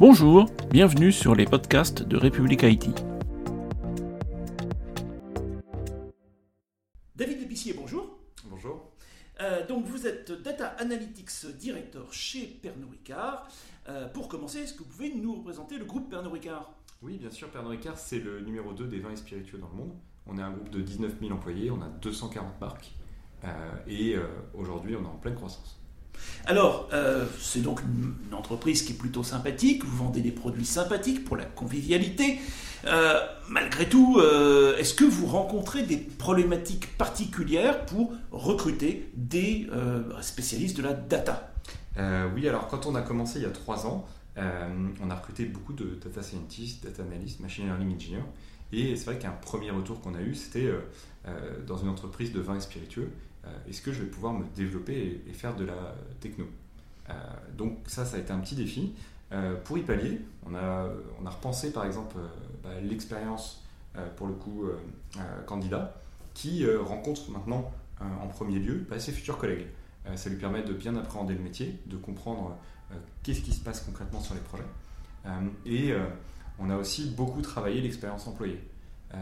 Bonjour, bienvenue sur les podcasts de République Haïti. David Lepicier, bonjour. Bonjour. Euh, donc vous êtes Data Analytics Director chez Pernod Ricard. Euh, pour commencer, est-ce que vous pouvez nous représenter le groupe Pernod Ricard? Oui, bien sûr, Pernod Ricard, c'est le numéro 2 des vins et spiritueux dans le monde. On est un groupe de 19 000 employés, on a 240 marques euh, et aujourd'hui on est en pleine croissance. Alors, euh, c'est donc une entreprise qui est plutôt sympathique, vous vendez des produits sympathiques pour la convivialité. Euh, malgré tout, euh, est-ce que vous rencontrez des problématiques particulières pour recruter des spécialistes de la data? Oui, alors quand on a commencé il y a trois ans, on a recruté beaucoup de data scientists, data analysts, machine learning engineers. Et c'est vrai qu'un premier retour qu'on a eu, c'était dans une entreprise de vin et spiritueux euh, est-ce que je vais pouvoir me développer et, faire de la techno? Euh, Donc ça, ça a été un petit défi. Euh, pour y pallier, on a, on a repensé par exemple bah, l'expérience pour le coup candidat qui rencontre maintenant en premier lieu bah, ses futurs collègues. Ça lui permet de bien appréhender le métier, de comprendre qu'est-ce qui se passe concrètement sur les projets. et on a aussi beaucoup travaillé l'expérience employée. Euh,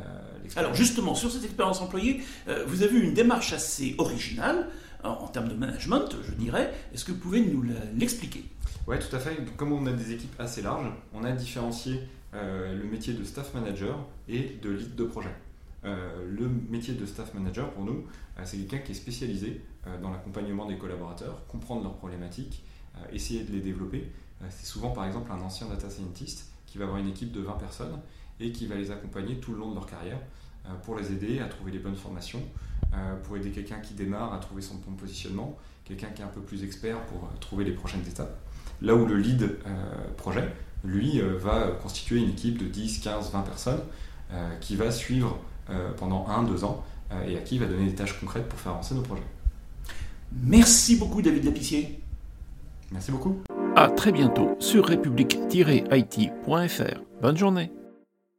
Alors justement, sur cette expérience employée, euh, vous avez eu une démarche assez originale en, termes de management, je dirais. Est-ce que vous pouvez nous l'expliquer? Oui, tout à fait. comme on a des équipes assez larges, on a différencié euh, le métier de staff manager et de lead de projet. Le métier de staff manager, pour nous, c'est quelqu'un qui est spécialisé dans l'accompagnement des collaborateurs, comprendre leurs problématiques, essayer de les développer. c'est souvent, par exemple, un ancien data scientist qui va avoir une équipe de 20 personnes et qui va les accompagner tout le long de leur carrière euh, pour les aider à trouver les bonnes formations, euh, pour aider quelqu'un qui démarre à trouver son bon positionnement, quelqu'un qui est un peu plus expert pour euh, trouver les prochaines étapes. Là où le lead projet, lui, va constituer une équipe de 10, 15, 20 personnes qui va suivre pendant 1-2 ans et à qui il va donner des tâches concrètes pour faire avancer nos projets. Merci beaucoup David Lapissier. Merci beaucoup. À très bientôt sur république-it.fr. Bonne journée.